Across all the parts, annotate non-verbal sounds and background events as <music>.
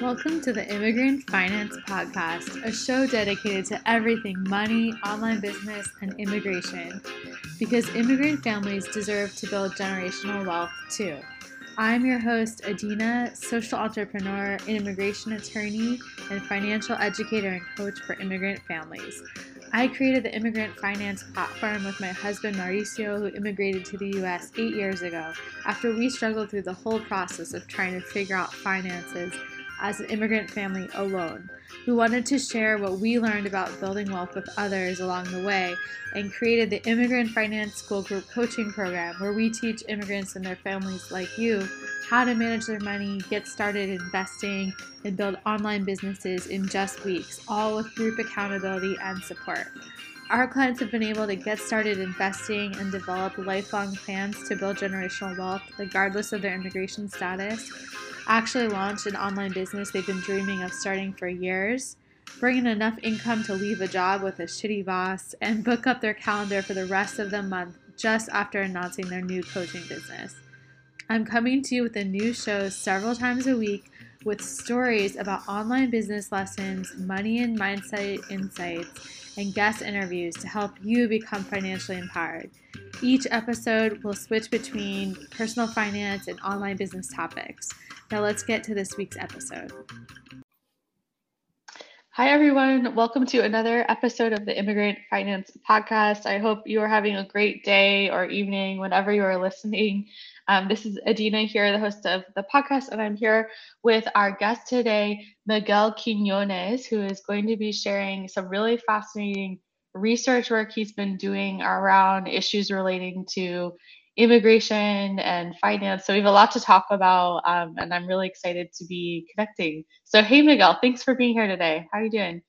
Welcome to the Immigrant Finance Podcast, a show dedicated to everything money, online business, and immigration. Because immigrant families deserve to build generational wealth too. I'm your host, Adina, social entrepreneur, immigration attorney, and financial educator and coach for immigrant families. I created the Immigrant Finance platform with my husband Mauricio, who immigrated to the US eight years ago after we struggled through the whole process of trying to figure out finances as an immigrant family alone. We wanted to share what we learned about building wealth with others along the way and created the Immigrant Finance School Group Coaching Program, where we teach immigrants and their families like you how to manage their money, get started investing, and build online businesses in just weeks, all with group accountability and support. Our clients have been able to get started investing and develop lifelong plans to build generational wealth, regardless of their immigration status. Actually, launched an online business they've been dreaming of starting for years, bring in enough income to leave a job with a shitty boss, and book up their calendar for the rest of the month just after announcing their new coaching business. I'm coming to you with a new show several times a week with stories about online business lessons, money and mindset insights, and guest interviews to help you become financially empowered. Each episode will switch between personal finance and online business topics. Now, let's get to this week's episode. Hi, everyone. Welcome to another episode of the Immigrant Finance Podcast. I hope you are having a great day or evening whenever you are listening. Um, this is Adina here, the host of the podcast, and I'm here with our guest today, Miguel Quinones, who is going to be sharing some really fascinating research work he's been doing around issues relating to immigration and finance. So we have a lot to talk about, um, and I'm really excited to be connecting. So, hey, Miguel, thanks for being here today. How are you doing?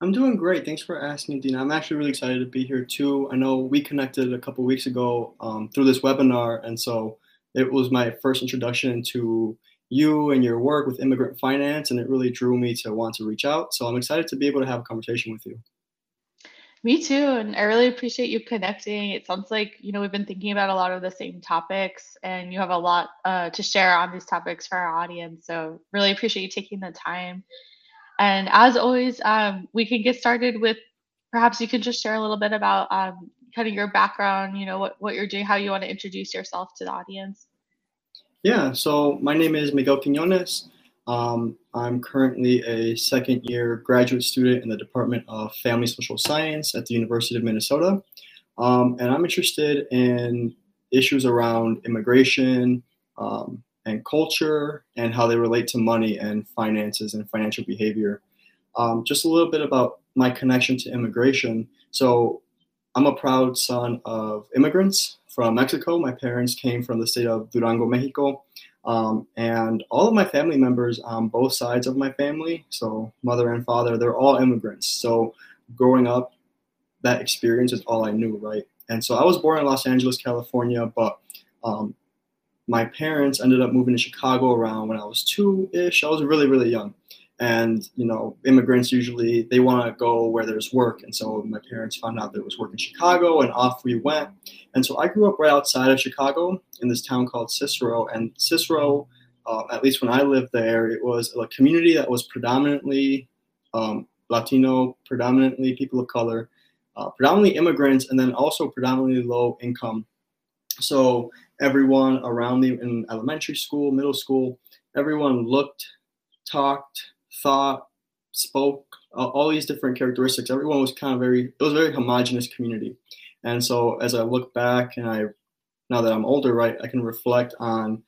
I'm doing great. Thanks for asking, Dina. I'm actually really excited to be here too. I know we connected a couple weeks ago um, through this webinar, and so it was my first introduction to you and your work with immigrant finance, and it really drew me to want to reach out. So I'm excited to be able to have a conversation with you. Me too, and I really appreciate you connecting. It sounds like you know we've been thinking about a lot of the same topics, and you have a lot uh, to share on these topics for our audience. So really appreciate you taking the time. And as always, um, we can get started with perhaps you can just share a little bit about um, kind of your background, you know, what, what you're doing, how you want to introduce yourself to the audience. Yeah, so my name is Miguel Quinones. Um, I'm currently a second year graduate student in the Department of Family Social Science at the University of Minnesota. Um, and I'm interested in issues around immigration um, and culture and how they relate to money and finances and financial behavior. Um, just a little bit about my connection to immigration. So, I'm a proud son of immigrants from Mexico. My parents came from the state of Durango, Mexico. Um, and all of my family members on both sides of my family, so mother and father, they're all immigrants. So growing up, that experience is all I knew, right? And so I was born in Los Angeles, California, but um, my parents ended up moving to Chicago around when I was two ish. I was really, really young and you know immigrants usually they want to go where there's work. And so my parents found out there was work in chicago and off we went. And so i grew up right outside of chicago in this town called cicero. And cicero uh, at least when i lived there it was a community that was predominantly um, latino predominantly people of color uh, predominantly immigrants and then also predominantly low income. So everyone around me in elementary school middle school everyone looked talked thought, spoke, uh, all these different characteristics. Everyone was kind of very, it was a very homogenous community. And so as I look back and I, now that I'm older, right, I can reflect on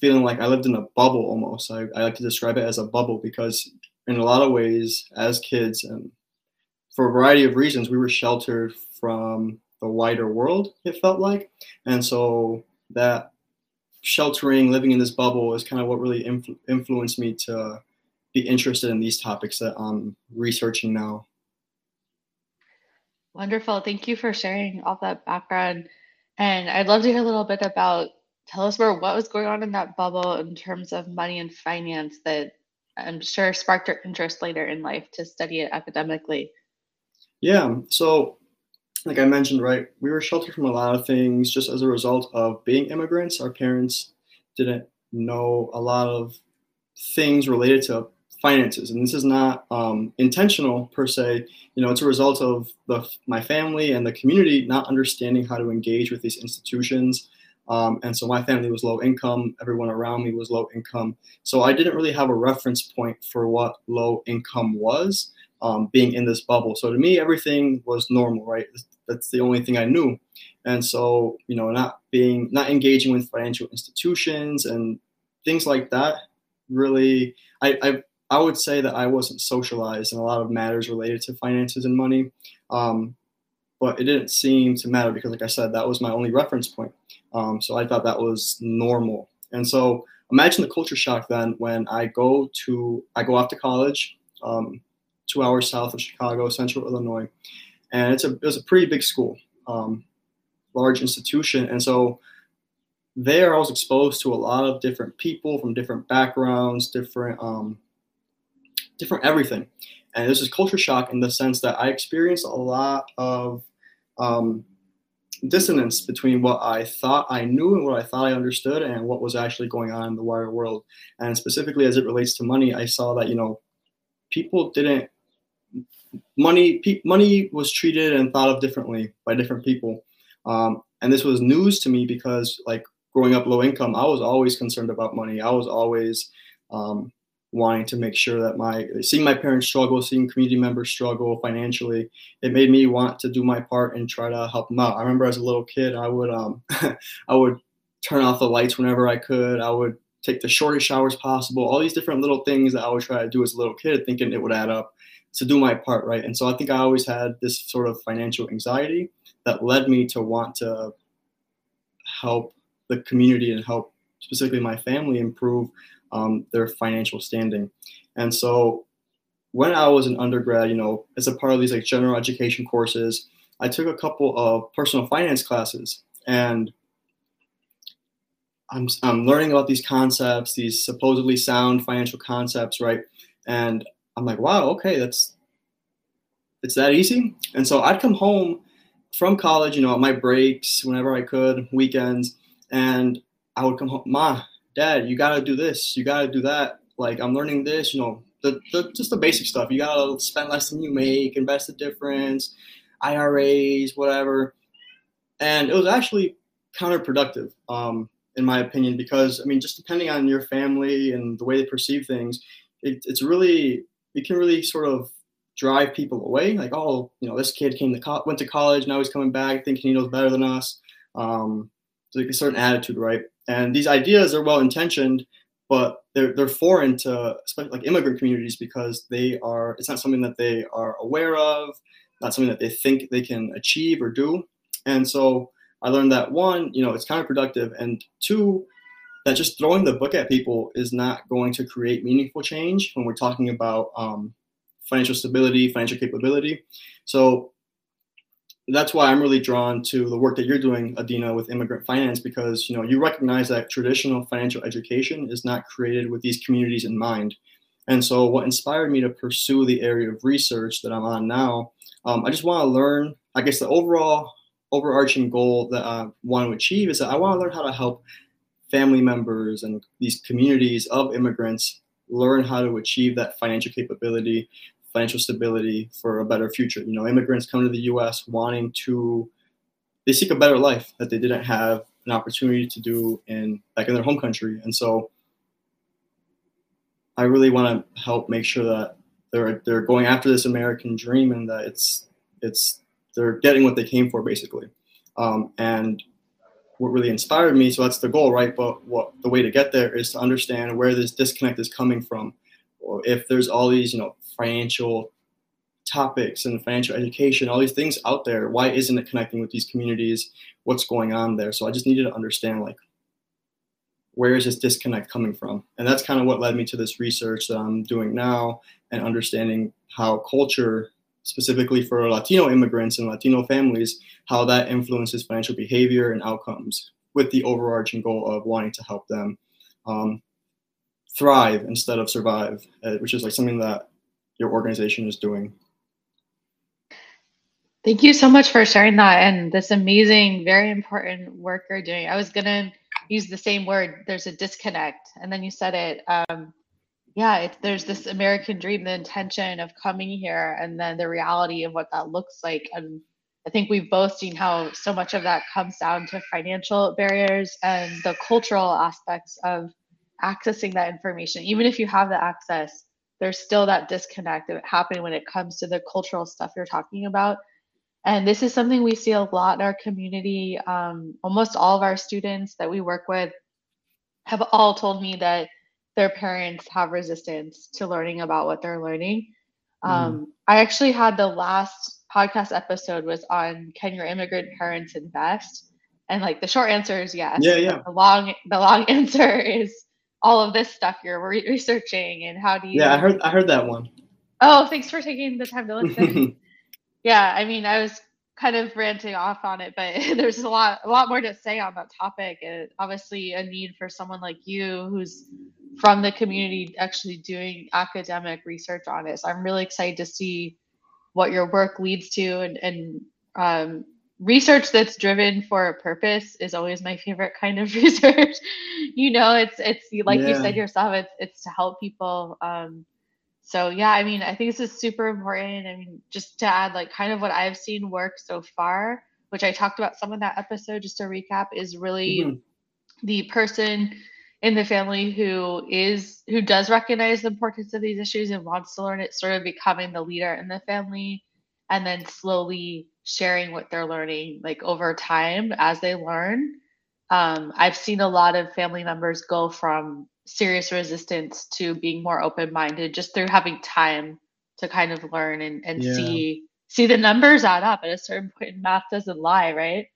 feeling like I lived in a bubble almost. I, I like to describe it as a bubble because in a lot of ways, as kids, and for a variety of reasons, we were sheltered from the wider world, it felt like. And so that sheltering, living in this bubble is kind of what really influ- influenced me to be interested in these topics that I'm researching now. Wonderful. Thank you for sharing all that background. And I'd love to hear a little bit about tell us more what was going on in that bubble in terms of money and finance that I'm sure sparked your interest later in life to study it academically. Yeah. So like I mentioned, right, we were sheltered from a lot of things just as a result of being immigrants. Our parents didn't know a lot of things related to finances, and this is not um, intentional per se. You know, it's a result of the my family and the community not understanding how to engage with these institutions. Um, and so my family was low income. Everyone around me was low income. So I didn't really have a reference point for what low income was um, being in this bubble. So to me, everything was normal, right? That's the only thing I knew. And so, you know, not being, not engaging with financial institutions and things like that really, I, I, I would say that I wasn't socialized in a lot of matters related to finances and money. Um, but it didn't seem to matter because, like I said, that was my only reference point. Um, so I thought that was normal. And so imagine the culture shock then when I go to I go off to college, um, two hours south of Chicago, Central Illinois, and it's a it was a pretty big school, um, large institution, and so there I was exposed to a lot of different people from different backgrounds, different um, different everything, and this is culture shock in the sense that I experienced a lot of um, dissonance between what I thought I knew and what I thought I understood and what was actually going on in the wider world. And specifically as it relates to money, I saw that, you know, people didn't money pe- money was treated and thought of differently by different people. Um, and this was news to me because like growing up low income, I was always concerned about money. I was always um, wanting to make sure that my seeing my parents struggle, seeing community members struggle financially, it made me want to do my part and try to help them out. I remember as a little kid, I would um, <laughs> I would turn off the lights whenever I could. I would take the shortest showers possible. All these different little things that I would try to do as a little kid, thinking it would add up to do my part, right? And so I think I always had this sort of financial anxiety that led me to want to help the community and help specifically my family improve um, their financial standing. And so when I was an undergrad, you know, as a part of these like general education courses, I took a couple of personal finance classes and I'm, I'm learning about these concepts, these supposedly sound financial concepts, right? And I'm like, wow, okay, that's it's that easy. And so I'd come home from college, you know, at my breaks, whenever I could, weekends, and I would come home, Ma, Dad, you gotta do this, you gotta do that. Like I'm learning this, you know, the, the just the basic stuff. You gotta spend less than you make, invest the difference, IRAs, whatever. And it was actually counterproductive, um, in my opinion, because I mean, just depending on your family and the way they perceive things, it, it's really it can really sort of drive people away. Like, oh, you know, this kid came to co- went to college, now he's coming back thinking he knows better than us. Um, like a certain attitude, right? And these ideas are well intentioned, but they're they're foreign to like immigrant communities because they are it's not something that they are aware of, not something that they think they can achieve or do. And so I learned that one, you know, it's counterproductive, and two, that just throwing the book at people is not going to create meaningful change when we're talking about um, financial stability, financial capability. So that's why I'm really drawn to the work that you're doing, Adina, with immigrant finance, because you know you recognize that traditional financial education is not created with these communities in mind. And so, what inspired me to pursue the area of research that I'm on now, um, I just want to learn. I guess the overall overarching goal that I want to achieve is that I want to learn how to help family members and these communities of immigrants learn how to achieve that financial capability, financial stability for a better future. You know, immigrants come to the U.S. wanting to, they seek a better life that they didn't have an opportunity to do in back in their home country, and so I really want to help make sure that they're they're going after this American dream and that it's it's they're getting what they came for basically. Um, and what really inspired me. So that's the goal, right? But what the way to get there is to understand where this disconnect is coming from, or if there's all these, you know, financial topics and financial education, all these things out there. Why isn't it connecting with these communities? What's going on there? So I just needed to understand like where is this disconnect coming from? And that's kind of what led me to this research that I'm doing now and understanding how culture specifically for Latino immigrants and Latino families, how that influences financial behavior and outcomes with the overarching goal of wanting to help them um, thrive instead of survive, uh, which is like something that your organization is doing. Thank you so much for sharing that and this amazing, very important work you're doing. I was to use the same word, there's a disconnect, and then you said it. Um, yeah, if there's this American dream, the intention of coming here, and then the reality of what that looks like. And I think we've both seen how so much of that comes down to financial barriers and the cultural aspects of accessing that information. Even if you have the access, there's still that disconnect that happening when it comes to the cultural stuff you're talking about. And this is something we see a lot in our community. Um, almost all of our students that we work with have all told me that their parents have resistance to learning about what they're learning. Mm. Um, I actually had the last podcast episode was on can your immigrant parents invest? And like the short answer is yes. Yeah, yeah. The long the long <laughs> answer is all of this stuff you're re- researching and how do you Yeah, I heard I heard that one. Oh, thanks for taking the time to listen. <laughs> yeah, I mean, I was kind of ranting off on it, but <laughs> there's a lot a lot more to say on that topic. And obviously a need for someone like you who's from the community actually doing academic research on it. So I'm really excited to see what your work leads to and, and um, research that's driven for a purpose is always my favorite kind of <laughs> research. you know, it's it's like yeah. you said yourself, it's it's to help people. Um, so yeah, I mean, I think this is super important. I mean, just to add like kind of what I've seen work so far, which I talked about some of that episode, just to recap, is really mm-hmm. the person in the family who is who does recognize the importance of these issues and wants to learn it sort of becoming the leader in the family and then slowly sharing what they're learning like over time as they learn. Um, i've seen a lot of family members go from serious resistance to being more open-minded just through having time to kind of learn and, and yeah. see see the numbers add up at a certain point. Math doesn't lie right?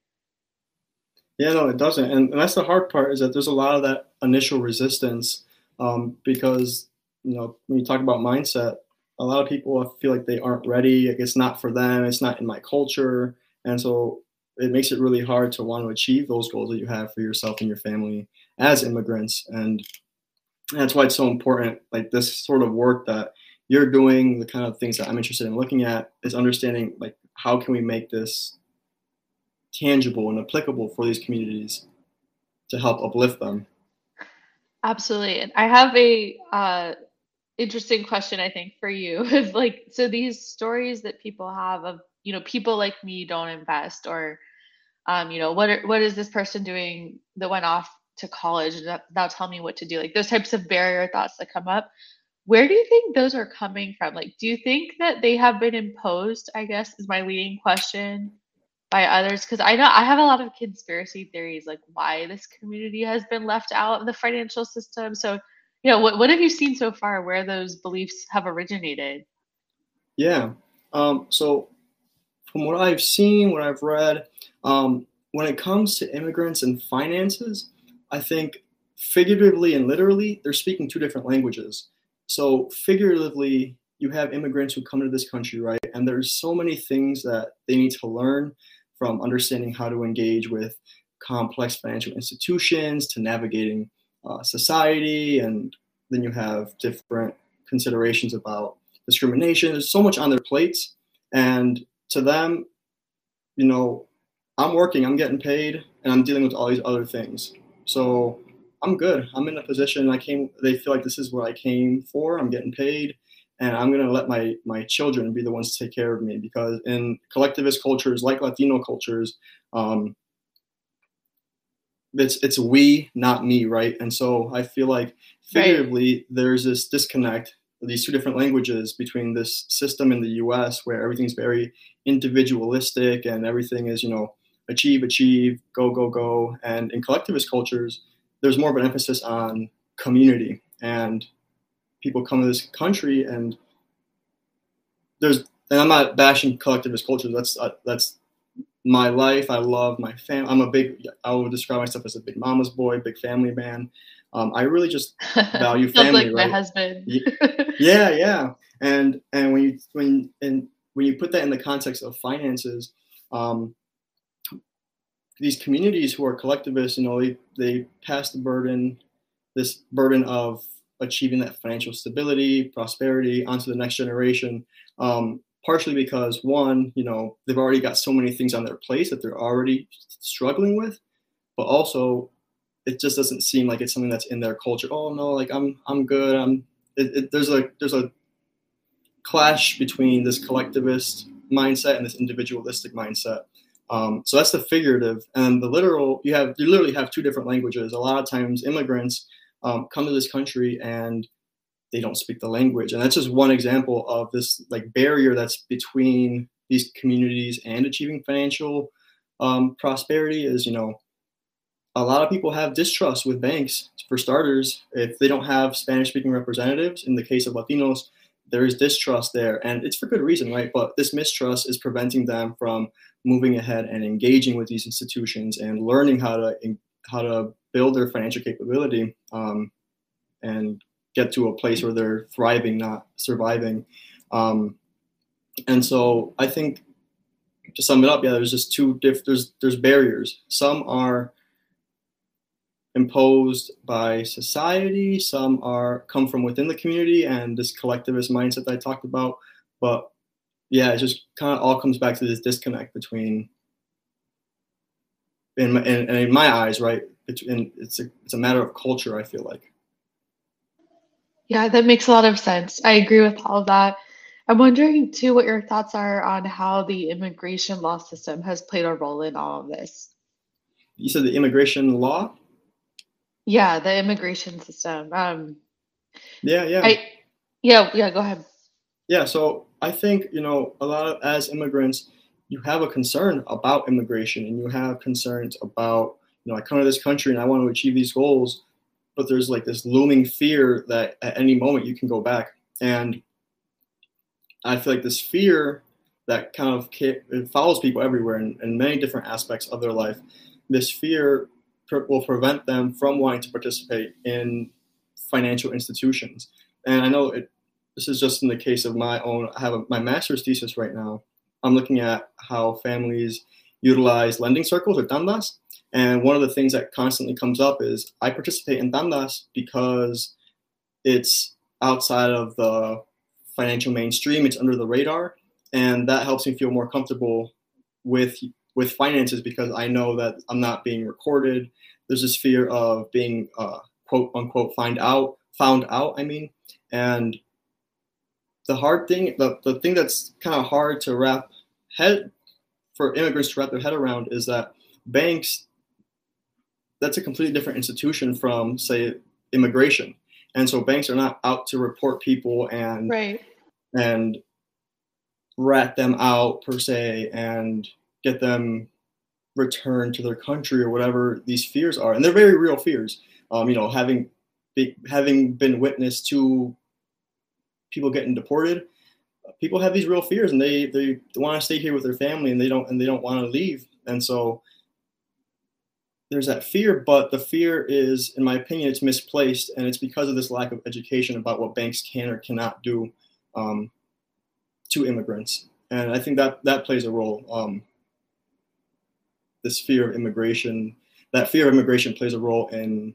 Yeah, no, it doesn't, and, and that's the hard part is that there's a lot of that initial resistance um, because you know when you talk about mindset, a lot of people feel like they aren't ready. Like it's not for them. It's not in my culture, and so it makes it really hard to want to achieve those goals that you have for yourself and your family as immigrants. And that's why it's so important. Like this sort of work that you're doing, the kind of things that I'm interested in looking at is understanding like how can we make this tangible and applicable for these communities to help uplift them. Absolutely. And I have a uh, interesting question, I think, for you. <laughs> Is like, so these stories that people have of, you know, people like me don't invest, or, um, you know, what are, what is this person doing that went off to college that, now tell me what to do? Like those types of barrier thoughts that come up. Where do you think those are coming from? Like, do you think that they have been imposed? I guess is my leading question by others because I know I have a lot of conspiracy theories like why this community has been left out of the financial system. So, you know, what what have you seen so far where those beliefs have originated? Yeah. Um, so, from what I've seen, what I've read, um, when it comes to immigrants and finances, I think figuratively and literally, they're speaking two different languages. So, figuratively, you have immigrants who come to this country, right? And there's so many things that they need to learn from understanding how to engage with complex financial institutions to navigating uh, society. And then you have different considerations about discrimination. There's so much on their plates. And to them, you know, I'm working, I'm getting paid, and I'm dealing with all these other things. So I'm good. I'm in a position I came, they feel like this is what I came for. I'm getting paid and I'm going to let my my children be the ones to take care of me because in collectivist cultures like Latino cultures, um, it's it's we, not me, right? And so I feel like figuratively right. there's this disconnect, these two different languages between this system in the U.S. where everything's very individualistic and everything is you know achieve, achieve, go, go, go, and in collectivist cultures there's more of an emphasis on community and people come to this country and there's and I'm not bashing collectivist cultures. That's uh, that's my life. I love my family. I'm a big. I would describe myself as a big mama's boy, big family man. Um, I really just <laughs> value family. like right? my husband. <laughs> yeah, yeah. And and when you when and when you put that in the context of finances, um, these communities who are collectivists, you know, they they pass the burden, this burden of achieving that financial stability, prosperity onto the next generation. Um, partially because one, you know, they've already got so many things on their plate that they're already struggling with, but also it just doesn't seem like it's something that's in their culture. Oh no, like I'm I'm good. I'm it, it, there's a there's a clash between this collectivist mindset and this individualistic mindset. Um, so that's the figurative, and the literal. You have you literally have two different languages. A lot of times, immigrants um, come to this country and they don't speak the language, and that's just one example of this like barrier that's between these communities and achieving financial um, prosperity. Is you know, a lot of people have distrust with banks. For starters, if they don't have Spanish-speaking representatives, in the case of Latinos, there is distrust there, and it's for good reason, right? But this mistrust is preventing them from moving ahead and engaging with these institutions and learning how to how to build their financial capability um, and get to a place where they're thriving, not surviving. Um, and so I think to sum it up, yeah, there's just two diff- there's there's barriers. Some are imposed by society, some are come from within the community and this collectivist mindset that I talked about. But yeah, it just kind of all comes back to this disconnect between in, in, in my eyes, right? In, it's, a, it's a matter of culture, I feel like. Yeah, that makes a lot of sense. I agree with all of that. I'm wondering too what your thoughts are on how the immigration law system has played a role in all of this. You said the immigration law? Yeah, the immigration system. Um, yeah, yeah. I, yeah, yeah, go ahead. Yeah, so I think, you know, a lot of as immigrants, you have a concern about immigration and you have concerns about, you know, I come to this country and I want to achieve these goals, but there's like this looming fear that at any moment you can go back. And I feel like this fear that kind of it follows people everywhere in, in many different aspects of their life. This fear will prevent them from wanting to participate in financial institutions. And I know it, this is just in the case of my own. I have a, my master's thesis right now. I'm looking at how families utilize lending circles or tandas. And one of the things that constantly comes up is I participate in tandas because it's outside of the financial mainstream, it's under the radar. And that helps me feel more comfortable with with finances because I know that I'm not being recorded. There's this fear of being uh, quote unquote find out, found out. I mean, and the hard thing, the, the thing that's kind of hard to wrap head for immigrants to wrap their head around is that banks, that's a completely different institution from say immigration. And so banks are not out to report people and right. and rat them out per se and get them returned to their country or whatever these fears are, and they're very real fears. Um, you know, having be, having been witness to people getting deported, people have these real fears, and they they want to stay here with their family, and they don't and they don't want to leave, and so there's that fear, but the fear is, in my opinion, it's misplaced, and it's because of this lack of education about what banks can or cannot do um, to immigrants, and I think that that plays a role. Um, this fear of immigration, that fear of immigration plays a role in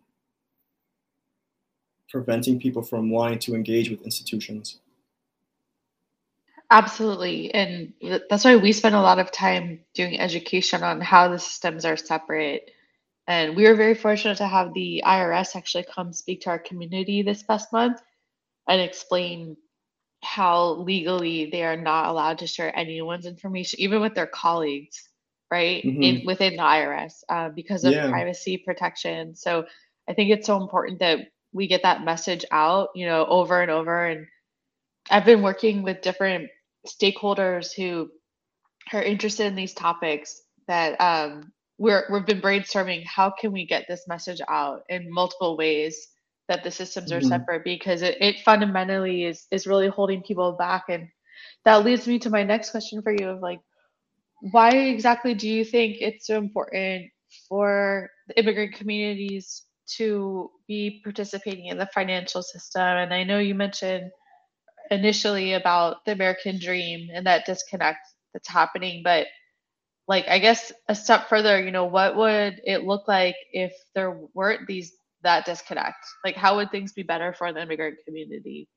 preventing people from wanting to engage with institutions. Absolutely. And that's why we spend a lot of time doing education on how the systems are separate. And we were very fortunate to have the IRS actually come speak to our community this past month and explain how legally they are not allowed to share anyone's information, even with their colleagues right mm-hmm. in, within the irs uh, because of yeah. privacy protection so i think it's so important that we get that message out you know over and over and i've been working with different stakeholders who are interested in these topics that um, we're we've been brainstorming how can we get this message out in multiple ways that the systems are mm-hmm. separate because it, it fundamentally is is really holding people back and that leads me to my next question for you of like why exactly do you think it's so important for the immigrant communities to be participating in the financial system? And I know you mentioned initially about the American dream and that disconnect that's happening, but like I guess a step further, you know, what would it look like if there weren't these that disconnect? Like how would things be better for the immigrant community?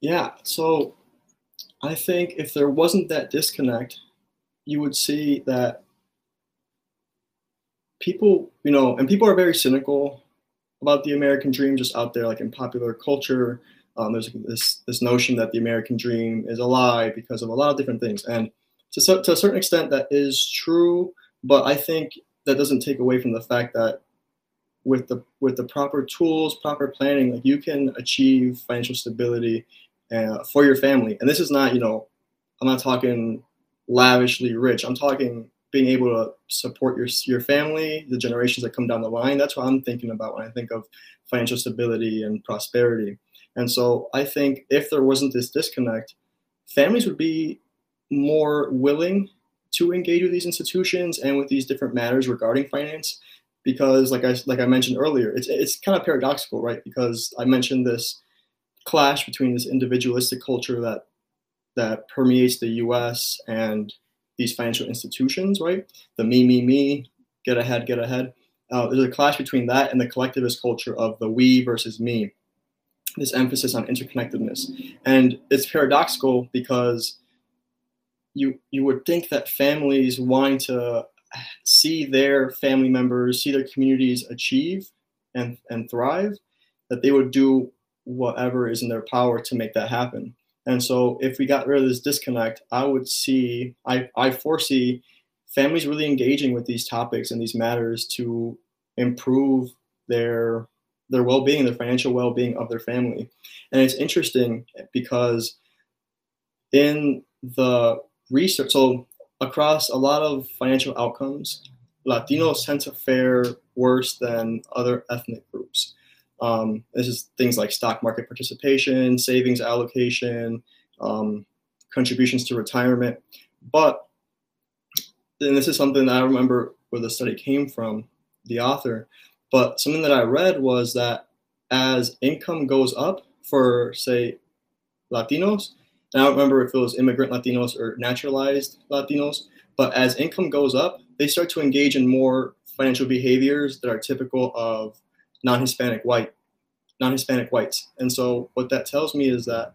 Yeah, so I think if there wasn't that disconnect, you would see that people, you know, and people are very cynical about the American dream just out there, like in popular culture. Um, there's this this notion that the American dream is a lie because of a lot of different things, and to, to a certain extent, that is true. But I think that doesn't take away from the fact that with the with the proper tools, proper planning, like you can achieve financial stability uh, for your family. And this is not, you know, I'm not talking lavishly rich. I'm talking being able to support your your family, the generations that come down the line. That's what I'm thinking about when I think of financial stability and prosperity. And so I think if there wasn't this disconnect, families would be more willing to engage with these institutions and with these different matters regarding finance because like I like I mentioned earlier, it's it's kind of paradoxical, right? Because I mentioned this clash between this individualistic culture that that permeates the U.S. and these financial institutions, right? The me, me, me, get ahead, get ahead. Uh, there's a clash between that and the collectivist culture of the we versus me. This emphasis on interconnectedness, and it's paradoxical because you you would think that families wanting to see their family members, see their communities achieve and, and thrive, that they would do whatever is in their power to make that happen. And so if we got rid of this disconnect, I would see, I, I foresee families really engaging with these topics and these matters to improve their their well-being, their financial well-being of their family. And it's interesting because in the research, so across a lot of financial outcomes, Latinos tend to fare worse than other ethnic groups. Um, this is things like stock market participation, savings allocation, um, contributions to retirement. But, and this is something that I remember where the study came from, the author, but something that I read was that as income goes up for, say, Latinos, and I don't remember if it was immigrant Latinos or naturalized Latinos, but as income goes up, they start to engage in more financial behaviors that are typical of non-Hispanic white, non-Hispanic whites. And so what that tells me is that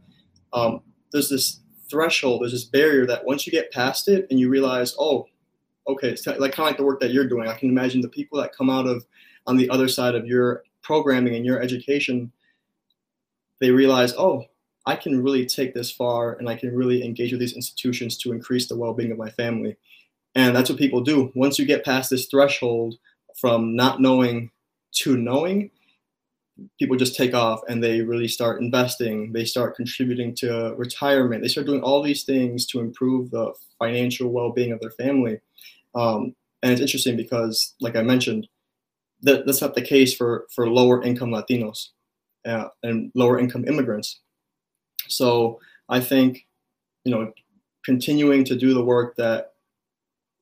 um, there's this threshold, there's this barrier that once you get past it and you realize, oh, okay, it's like kind of like the work that you're doing. I can imagine the people that come out of on the other side of your programming and your education, they realize, oh, I can really take this far and I can really engage with these institutions to increase the well being of my family. And that's what people do. Once you get past this threshold from not knowing to knowing, people just take off and they really start investing. They start contributing to retirement. They start doing all these things to improve the financial well being of their family. Um, and it's interesting because, like I mentioned, that, that's not the case for, for lower income Latinos uh, and lower income immigrants. So I think, you know, continuing to do the work that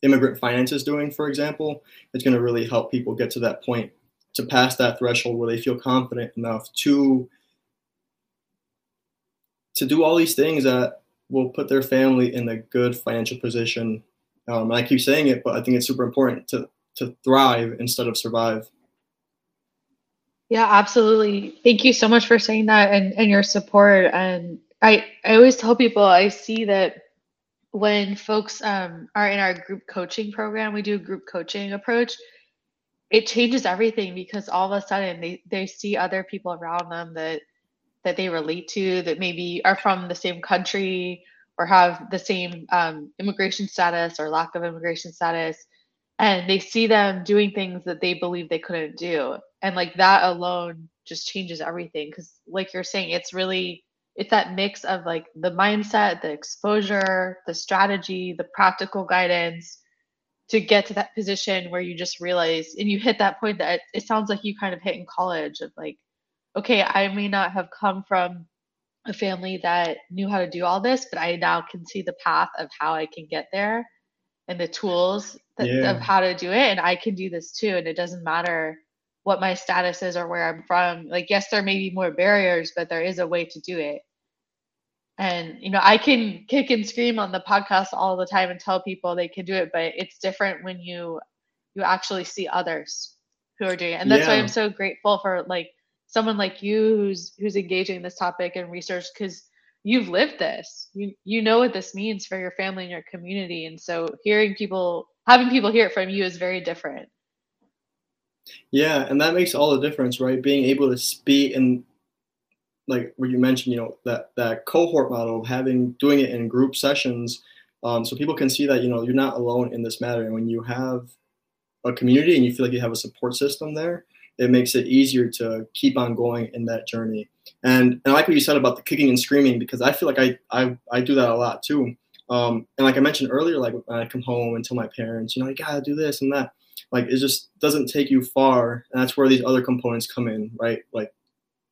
immigrant finance is doing, for example, is going to really help people get to that point to pass that threshold where they feel confident enough to to do all these things that will put their family in a good financial position. Um, I keep saying it, but I think it's super important to to thrive instead of survive. Yeah, absolutely. Thank you so much for saying that and, and your support. And I, I always tell people I see that when folks um, are in our group coaching program, we do a group coaching approach. It changes everything because all of a sudden they, they see other people around them that that they relate to that maybe are from the same country or have the same um, immigration status or lack of immigration status and they see them doing things that they believe they couldn't do and like that alone just changes everything because like you're saying it's really it's that mix of like the mindset the exposure the strategy the practical guidance to get to that position where you just realize and you hit that point that it, it sounds like you kind of hit in college of like okay i may not have come from a family that knew how to do all this but i now can see the path of how i can get there and the tools that, yeah. of how to do it and i can do this too and it doesn't matter what my status is or where I'm from. Like, yes, there may be more barriers, but there is a way to do it. And, you know, I can kick and scream on the podcast all the time and tell people they can do it, but it's different when you you actually see others who are doing it. And that's yeah. why I'm so grateful for like someone like you who's who's engaging in this topic and research because you've lived this. You you know what this means for your family and your community. And so hearing people having people hear it from you is very different. Yeah, and that makes all the difference, right? Being able to speak and like what you mentioned, you know, that that cohort model, of having doing it in group sessions, um, so people can see that you know you're not alone in this matter. And when you have a community and you feel like you have a support system there, it makes it easier to keep on going in that journey. And and I like what you said about the kicking and screaming because I feel like I I, I do that a lot too. Um, and like I mentioned earlier, like when I come home and tell my parents, you know, you gotta do this and that. Like it just doesn't take you far, and that's where these other components come in, right? Like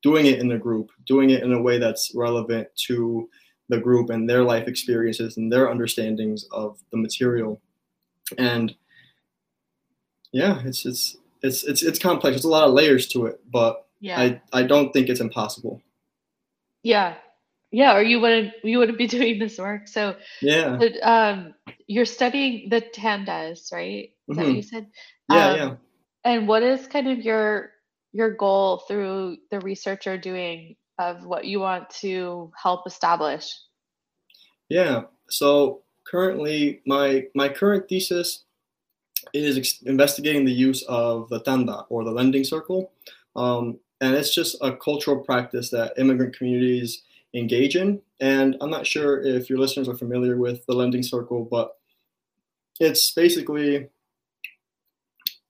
doing it in the group, doing it in a way that's relevant to the group and their life experiences and their understandings of the material. And yeah, it's it's it's it's it's complex. There's a lot of layers to it, but yeah. I I don't think it's impossible. Yeah, yeah. Or you wouldn't you wouldn't be <laughs> doing this work. So yeah, but, um, you're studying the tandas, right? Is mm-hmm. that what you said? Yeah, um, yeah. And what is kind of your your goal through the research you're doing of what you want to help establish? Yeah. So currently, my my current thesis is ex- investigating the use of the tanda or the lending circle, um, and it's just a cultural practice that immigrant communities engage in. And I'm not sure if your listeners are familiar with the lending circle, but it's basically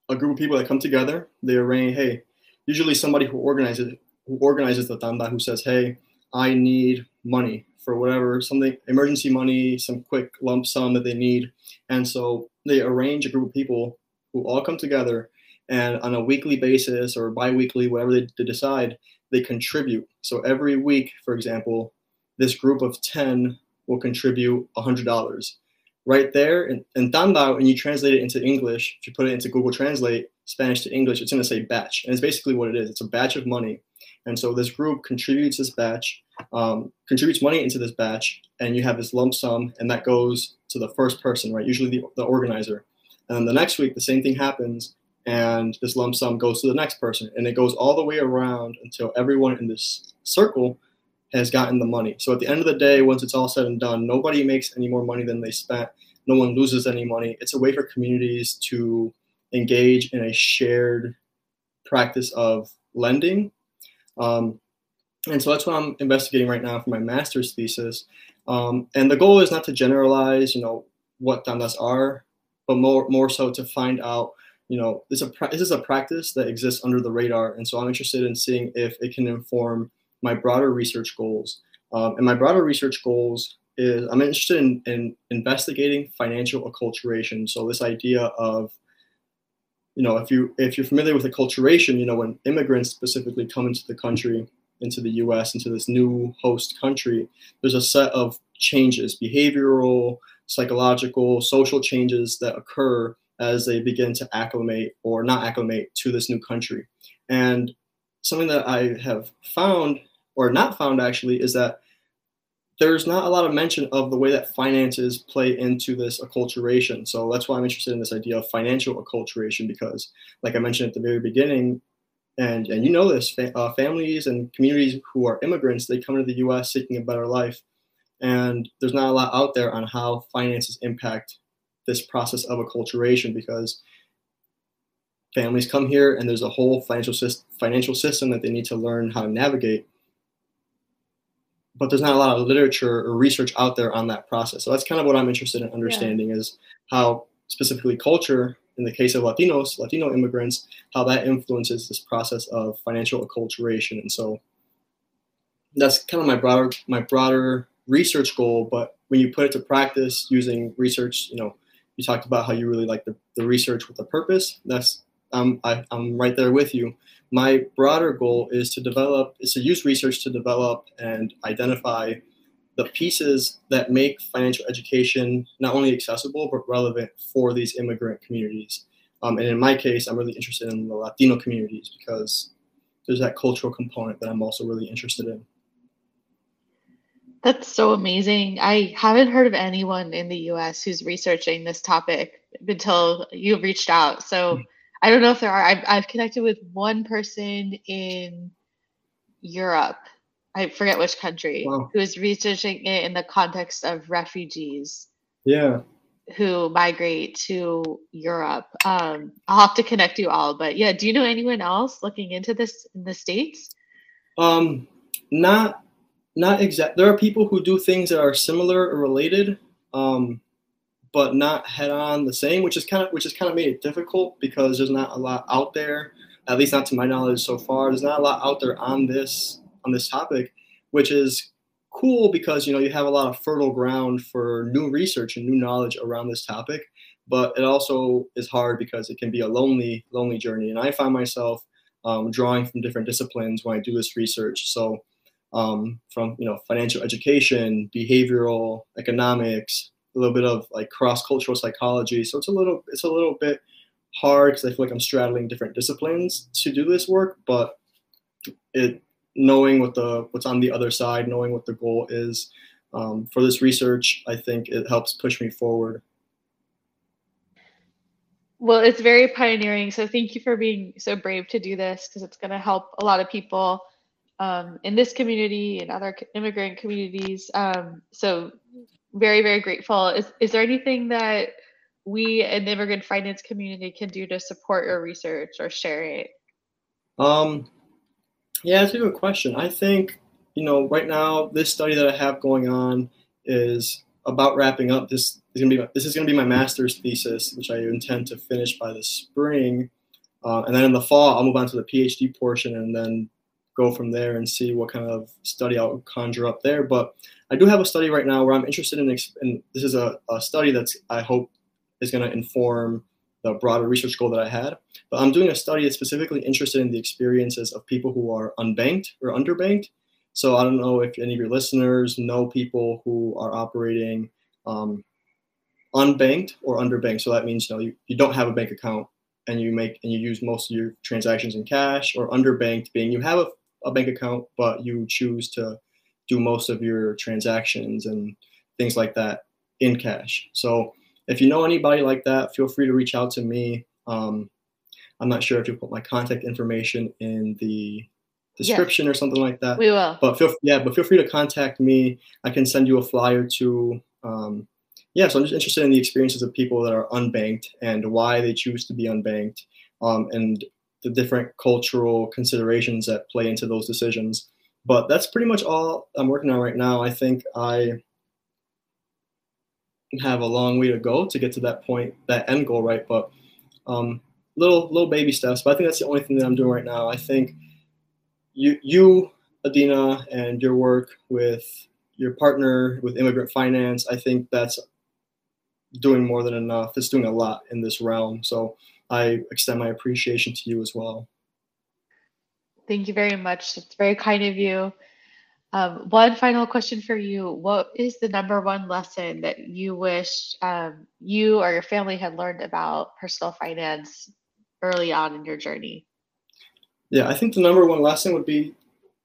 a group of people that come together. They arrange, hey, usually somebody who organizes who organizes the tanda who says, "Hey, I need money for whatever something emergency money, some quick lump sum that they need," and so they arrange a group of people who all come together and on a weekly basis or biweekly, whatever they, they decide, they contribute. So every week, for example, this group of 10 will contribute $100 right there in, in and you translate it into English, if you put it into Google Translate, Spanish to English, it's going to say batch. And it's basically what it is. It's a batch of money. And so this group contributes this batch, um, contributes money into this batch, and you have this lump sum, and that goes to the first person, right? Usually the, the organizer. And then the next week, the same thing happens, and this lump sum goes to the next person. And it goes all the way around until everyone in this circle has gotten the money. So at the end of the day, once it's all said and done, nobody makes any more money than they spent. No one loses any money. It's a way for communities to engage in a shared practice of lending. Um, and so that's what I'm investigating right now for my master's thesis. Um, and the goal is not to generalize, you know, what tandas are, but more more so to find out, you know, this, a, this is a practice that exists under the radar. And so I'm interested in seeing if it can inform my broader research goals. Um, and my broader research goals is I'm interested in, in investigating financial acculturation. So this idea of you know, if you if you're familiar with acculturation, you know, when immigrants specifically come into the country, into the U.S., into this new host country, there's a set of changes, behavioral, psychological, social changes that occur as they begin to acclimate or not acclimate to this new country. And something that I have found, or not found actually, is that there's not a lot of mention of the way that finances play into this acculturation. So that's why I'm interested in this idea of financial acculturation because, like I mentioned at the very beginning, and and you know this, uh, families and communities who are immigrants they come to the U.S. seeking a better life, and there's not a lot out there on how finances impact this process of acculturation because families come here and there's a whole financial system, financial system that they need to learn how to navigate but there's not a lot of literature or research out there on that process. So that's kind of what I'm interested in understanding yeah. is how specifically culture, in the case of Latinos, Latino immigrants, how that influences this process of financial acculturation. And so that's kind of my broader my broader research goal. But when you put it to practice using research, you know, you talked about how you really like the, the research with a purpose. That's um, I, I'm right there with you my broader goal is to develop is to use research to develop and identify the pieces that make financial education not only accessible but relevant for these immigrant communities. Um, and in my case i'm really interested in the latino communities because there's that cultural component that i'm also really interested in. That's so amazing. I haven't heard of anyone in the us who's researching this topic until you reached out. So mm-hmm I don't know if there are. I've, I've connected with one person in Europe. I forget which country wow. who is researching it in the context of refugees. Yeah. who migrate to Europe. Um, I'll have to connect you all, but yeah, do you know anyone else looking into this in the states? Um, not not exact. There are people who do things that are similar or related, um, but not head on the same, which is kind of which is kind of made it difficult because there's not a lot out there. At least not to my knowledge so far. There's not a lot out there on this on this topic, which is cool because you know you have a lot of fertile ground for new research and new knowledge around this topic but it also is hard because it can be a lonely lonely journey and i find myself um, drawing from different disciplines when i do this research so um, from you know financial education behavioral economics a little bit of like cross-cultural psychology so it's a little it's a little bit hard because i feel like i'm straddling different disciplines to do this work but it knowing what the what's on the other side, knowing what the goal is um, for this research, I think it helps push me forward. Well, it's very pioneering. So thank you for being so brave to do this because it's going to help a lot of people um, in this community and other immigrant communities. Um, so very, very grateful. Is, is there anything that we in the immigrant finance community can do to support your research or share it? Um, yeah, that's a good question. I think, you know, right now this study that I have going on is about wrapping up. This is gonna be this is gonna be my master's thesis, which I intend to finish by the spring, uh, and then in the fall I'll move on to the PhD portion, and then go from there and see what kind of study I'll conjure up there. But I do have a study right now where I'm interested in, and this is a, a study that's I hope is going to inform the broader research goal that I had. But I'm doing a study that's specifically interested in the experiences of people who are unbanked or underbanked. So I don't know if any of your listeners know people who are operating um, unbanked or underbanked. So that means you know you, you don't have a bank account and you make and you use most of your transactions in cash, or underbanked being you have a, a bank account but you choose to do most of your transactions and things like that in cash. So if you know anybody like that, feel free to reach out to me. Um, I'm not sure if you put my contact information in the description or something like that. We will. But feel yeah, but feel free to contact me. I can send you a flyer to. Um, yeah, so I'm just interested in the experiences of people that are unbanked and why they choose to be unbanked, um, and the different cultural considerations that play into those decisions. But that's pretty much all I'm working on right now. I think I have a long way to go to get to that point, that end goal, right? But um, little little baby steps. But I think that's the only thing that I'm doing right now. I think you you Adina and your work with your partner with immigrant finance, I think that's doing more than enough. It's doing a lot in this realm. So I extend my appreciation to you as well. Thank you very much. It's very kind of you. Um, one final question for you. What is the number one lesson that you wish um, you or your family had learned about personal finance early on in your journey? Yeah, I think the number one lesson would be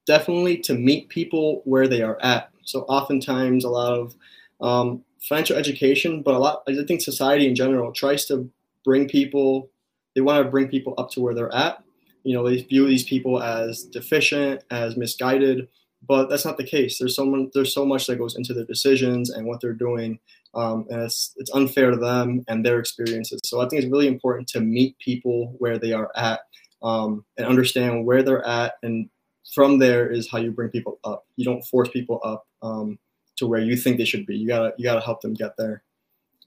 definitely to meet people where they are at. So, oftentimes, a lot of um, financial education, but a lot, I think society in general tries to bring people, they want to bring people up to where they're at. You know, they view these people as deficient, as misguided but that's not the case. There's so much, there's so much that goes into their decisions and what they're doing, um, and it's it's unfair to them and their experiences. So I think it's really important to meet people where they are at um, and understand where they're at, and from there is how you bring people up. You don't force people up um, to where you think they should be. You gotta you gotta help them get there.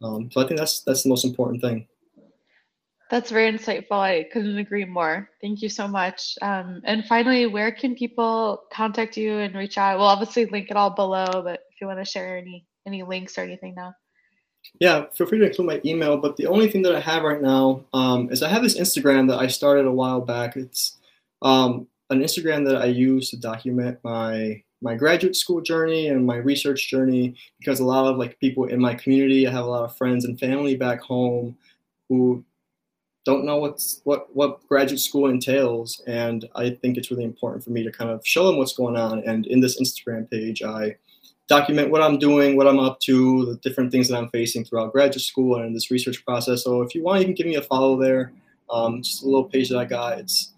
Um, so I think that's that's the most important thing. That's very insightful. I couldn't agree more. Thank you so much. Um, and finally, where can people contact you and reach out? We'll obviously link it all below, but if you want to share any any links or anything now. Yeah, feel free to include my email. But the only thing that I have right now um, is I have this Instagram that I started a while back. It's um, an Instagram that I use to document my my graduate school journey and my research journey because a lot of like people in my community, I have a lot of friends and family back home who don't know what's what what graduate school entails and i think it's really important for me to kind of show them what's going on. And in this instagram page i document what i'm doing what i'm up to the different things that i'm facing throughout graduate school and in this research process. So if you want you can give me a follow there. Um, just a little page that i got. It's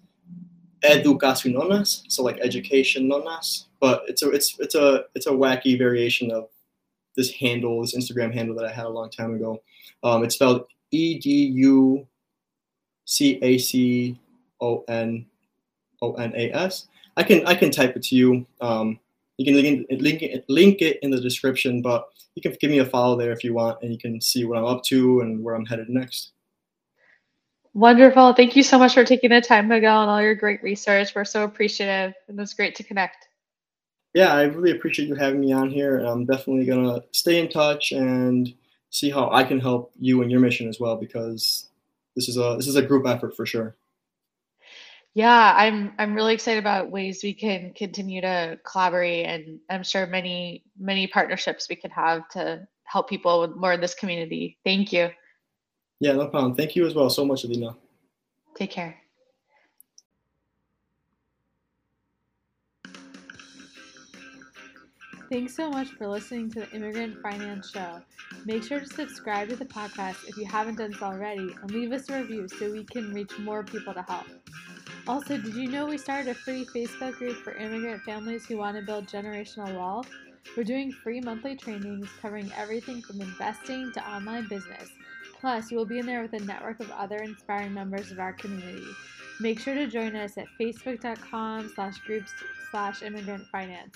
educaciononas so like education nonas but it's a it's it's a it's a wacky variation of this handle, this Instagram handle that I had a long time ago. Um, it's spelled E D U C A C O N O N A S. I can I can type it to you. Um, you can link it, link it link it in the description, but you can give me a follow there if you want, and you can see what I'm up to and where I'm headed next. Wonderful. Thank you so much for taking the time, Miguel, and all your great research. We're so appreciative, and it was great to connect. Yeah, I really appreciate you having me on here. And I'm definitely gonna stay in touch and see how I can help you and your mission as well, because this is a this is a group effort for sure. Yeah, I'm I'm really excited about ways we can continue to collaborate, and I'm sure many many partnerships we could have to help people with more in this community. Thank you. Yeah, no problem. Thank you as well so much, Alina. Take care. Thanks so much for listening to the Immigrant Finance Show. Make sure to subscribe to the podcast if you haven't done so already and leave us a review so we can reach more people to help. Also, did you know we started a free Facebook group for immigrant families who want to build generational wealth? We're doing free monthly trainings covering everything from investing to online business. Plus, you will be in there with a network of other inspiring members of our community. Make sure to join us at facebook.com slash groups slash immigrant finance,